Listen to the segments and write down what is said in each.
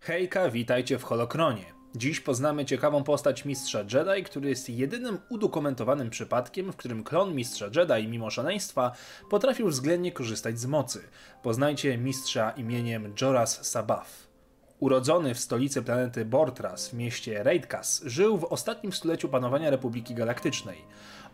Hejka, witajcie w Holokronie. Dziś poznamy ciekawą postać Mistrza Jedi, który jest jedynym udokumentowanym przypadkiem, w którym klon Mistrza Jedi, mimo szaleństwa, potrafił względnie korzystać z mocy. Poznajcie Mistrza imieniem Joras Sabaf. Urodzony w stolicy planety Bortras w mieście Reidkas, żył w ostatnim stuleciu panowania Republiki Galaktycznej.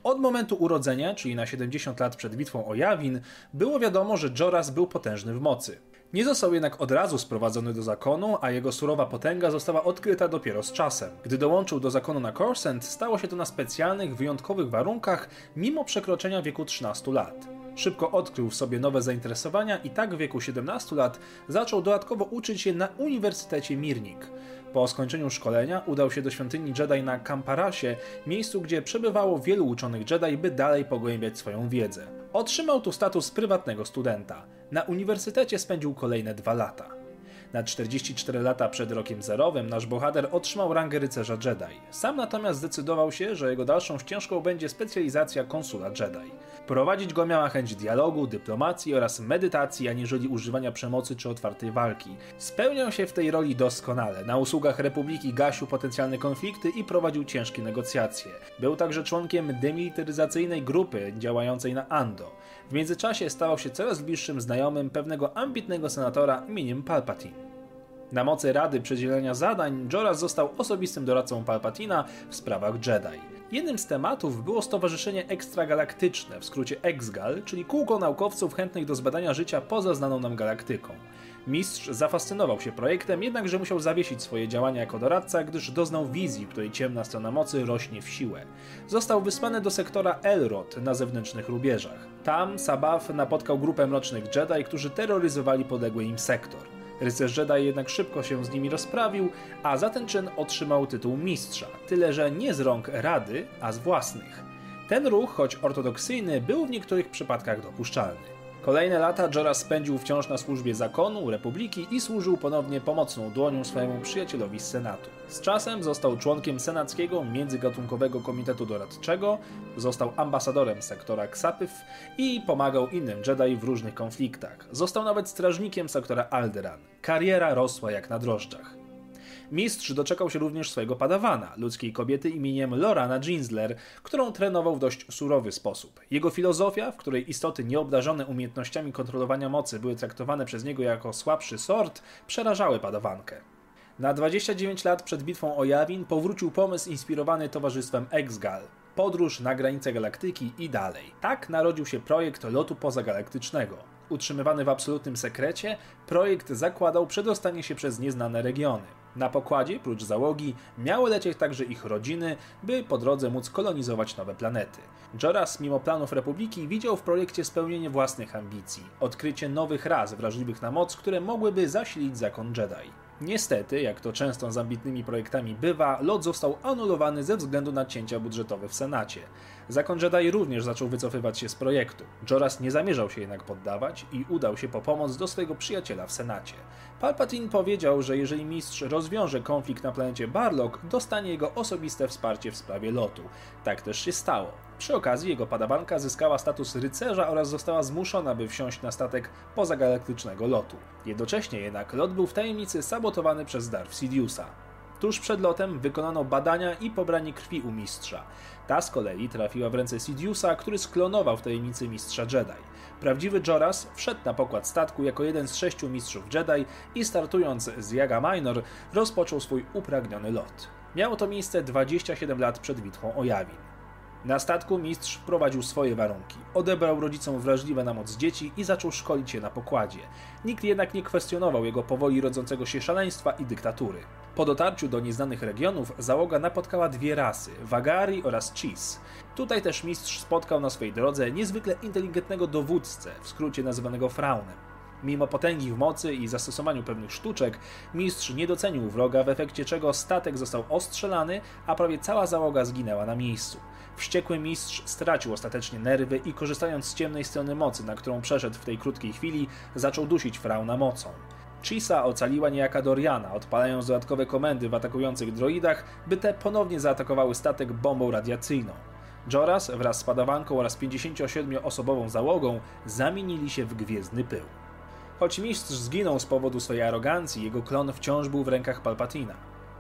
Od momentu urodzenia, czyli na 70 lat przed bitwą o Jawin, było wiadomo, że Joras był potężny w mocy. Nie został jednak od razu sprowadzony do zakonu, a jego surowa potęga została odkryta dopiero z czasem. Gdy dołączył do zakonu na Corsent, stało się to na specjalnych, wyjątkowych warunkach, mimo przekroczenia wieku 13 lat. Szybko odkrył w sobie nowe zainteresowania i tak w wieku 17 lat zaczął dodatkowo uczyć się na Uniwersytecie Mirnik. Po skończeniu szkolenia udał się do świątyni Jedi na Kamparasie, miejscu gdzie przebywało wielu uczonych Jedi, by dalej pogłębiać swoją wiedzę. Otrzymał tu status prywatnego studenta. Na uniwersytecie spędził kolejne dwa lata. Na 44 lata przed rokiem zerowym nasz bohater otrzymał rangę rycerza Jedi. Sam natomiast zdecydował się, że jego dalszą ścieżką będzie specjalizacja konsula Jedi. Prowadzić go miała chęć dialogu, dyplomacji oraz medytacji, aniżeli używania przemocy czy otwartej walki. Spełniał się w tej roli doskonale. Na usługach Republiki gasił potencjalne konflikty i prowadził ciężkie negocjacje. Był także członkiem demilitaryzacyjnej grupy działającej na Ando. W międzyczasie stawał się coraz bliższym znajomym pewnego ambitnego senatora imieniem Palpatine. Na mocy Rady Przedzielenia Zadań, Joras został osobistym doradcą Palpatina w sprawach Jedi. Jednym z tematów było Stowarzyszenie Ekstragalaktyczne, w skrócie EXGAL, czyli kółko naukowców chętnych do zbadania życia poza znaną nam galaktyką. Mistrz zafascynował się projektem, jednakże musiał zawiesić swoje działania jako doradca, gdyż doznał wizji, której ciemna strona mocy rośnie w siłę. Został wysłany do sektora Elrod na zewnętrznych rubieżach. Tam Sabaf napotkał grupę mrocznych Jedi, którzy terroryzowali podległy im sektor. Rycerz Jedi jednak szybko się z nimi rozprawił, a za ten czyn otrzymał tytuł mistrza, tyle że nie z rąk Rady, a z własnych. Ten ruch, choć ortodoksyjny, był w niektórych przypadkach dopuszczalny. Kolejne lata Joras spędził wciąż na służbie zakonu, republiki i służył ponownie pomocną dłonią swojemu przyjacielowi z Senatu. Z czasem został członkiem Senackiego Międzygatunkowego Komitetu Doradczego, został ambasadorem sektora Ksapyw i pomagał innym Jedi w różnych konfliktach. Został nawet strażnikiem sektora Alderan. Kariera rosła jak na drożdżach. Mistrz doczekał się również swojego padawana, ludzkiej kobiety imieniem Lorana Ginsler, którą trenował w dość surowy sposób. Jego filozofia, w której istoty nieobdarzone umiejętnościami kontrolowania mocy były traktowane przez niego jako słabszy sort, przerażały padawankę. Na 29 lat przed bitwą o Jawin powrócił pomysł inspirowany towarzystwem Exgal. Podróż na granicę galaktyki i dalej. Tak narodził się projekt lotu pozagalaktycznego. Utrzymywany w absolutnym sekrecie, projekt zakładał przedostanie się przez nieznane regiony. Na pokładzie, prócz załogi, miały lecieć także ich rodziny, by po drodze móc kolonizować nowe planety. Joras, mimo planów Republiki, widział w projekcie spełnienie własnych ambicji, odkrycie nowych ras wrażliwych na moc, które mogłyby zasilić zakon Jedi. Niestety, jak to często z ambitnymi projektami bywa, lot został anulowany ze względu na cięcia budżetowe w Senacie. Zakon Jedi również zaczął wycofywać się z projektu. Joras nie zamierzał się jednak poddawać i udał się po pomoc do swojego przyjaciela w Senacie. Palpatine powiedział, że jeżeli mistrz rozwiąże konflikt na planecie Barlock, dostanie jego osobiste wsparcie w sprawie lotu. Tak też się stało. Przy okazji jego padawanka zyskała status rycerza oraz została zmuszona, by wsiąść na statek pozagalaktycznego lotu. Jednocześnie jednak lot był w tajemnicy sabotowany przez Darth Sidiousa. Tuż przed lotem wykonano badania i pobranie krwi u mistrza. Ta z kolei trafiła w ręce Sidiousa, który sklonował w tajemnicy mistrza Jedi. Prawdziwy Joras wszedł na pokład statku jako jeden z sześciu mistrzów Jedi i startując z Jaga Minor rozpoczął swój upragniony lot. Miało to miejsce 27 lat przed bitwą o Jawin. Na statku mistrz wprowadził swoje warunki. Odebrał rodzicom wrażliwe na moc dzieci i zaczął szkolić je na pokładzie. Nikt jednak nie kwestionował jego powoli rodzącego się szaleństwa i dyktatury. Po dotarciu do nieznanych regionów załoga napotkała dwie rasy Wagari oraz Cheese. Tutaj też mistrz spotkał na swojej drodze niezwykle inteligentnego dowódcę, w skrócie nazywanego Fraunem. Mimo potęgi w mocy i zastosowaniu pewnych sztuczek, mistrz nie docenił wroga, w efekcie czego statek został ostrzelany, a prawie cała załoga zginęła na miejscu. Wściekły mistrz stracił ostatecznie nerwy i korzystając z ciemnej strony mocy, na którą przeszedł w tej krótkiej chwili, zaczął dusić Frauna mocą. Chisa ocaliła niejaka Doriana, odpalając dodatkowe komendy w atakujących droidach, by te ponownie zaatakowały statek bombą radiacyjną. Joras wraz z padawanką oraz 57-osobową załogą zamienili się w gwiezdny pył. Choć mistrz zginął z powodu swojej arogancji, jego klon wciąż był w rękach Palpatina.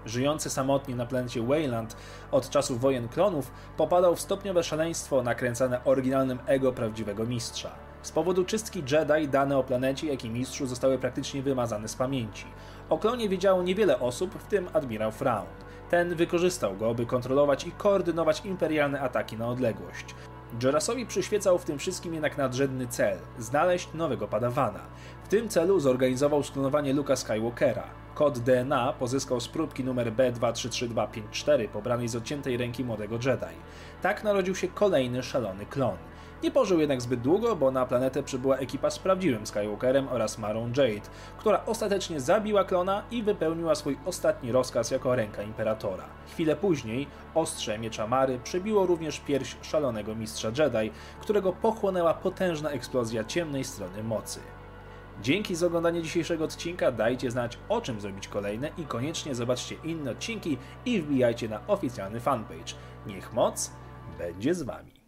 Żyjący samotnie na planecie Wayland od czasów wojen klonów, popadał w stopniowe szaleństwo nakręcane oryginalnym ego prawdziwego mistrza. Z powodu czystki Jedi dane o planecie, jak i mistrzu zostały praktycznie wymazane z pamięci. O klonie wiedziało niewiele osób, w tym admirał Fraun. Ten wykorzystał go, by kontrolować i koordynować imperialne ataki na odległość. Jorasowi przyświecał w tym wszystkim jednak nadrzędny cel znaleźć nowego padawana. W tym celu zorganizował sklonowanie Luka Skywalkera. Kod DNA pozyskał z próbki numer B233254 pobranej z odciętej ręki młodego Jedi. Tak narodził się kolejny szalony klon. Nie pożył jednak zbyt długo, bo na planetę przybyła ekipa z prawdziwym Skywalkerem oraz Marą Jade, która ostatecznie zabiła klona i wypełniła swój ostatni rozkaz jako ręka Imperatora. Chwilę później ostrze miecza Mary przebiło również pierś szalonego mistrza Jedi, którego pochłonęła potężna eksplozja ciemnej strony mocy. Dzięki za oglądanie dzisiejszego odcinka, dajcie znać o czym zrobić kolejne i koniecznie zobaczcie inne odcinki i wbijajcie na oficjalny fanpage. Niech moc będzie z Wami.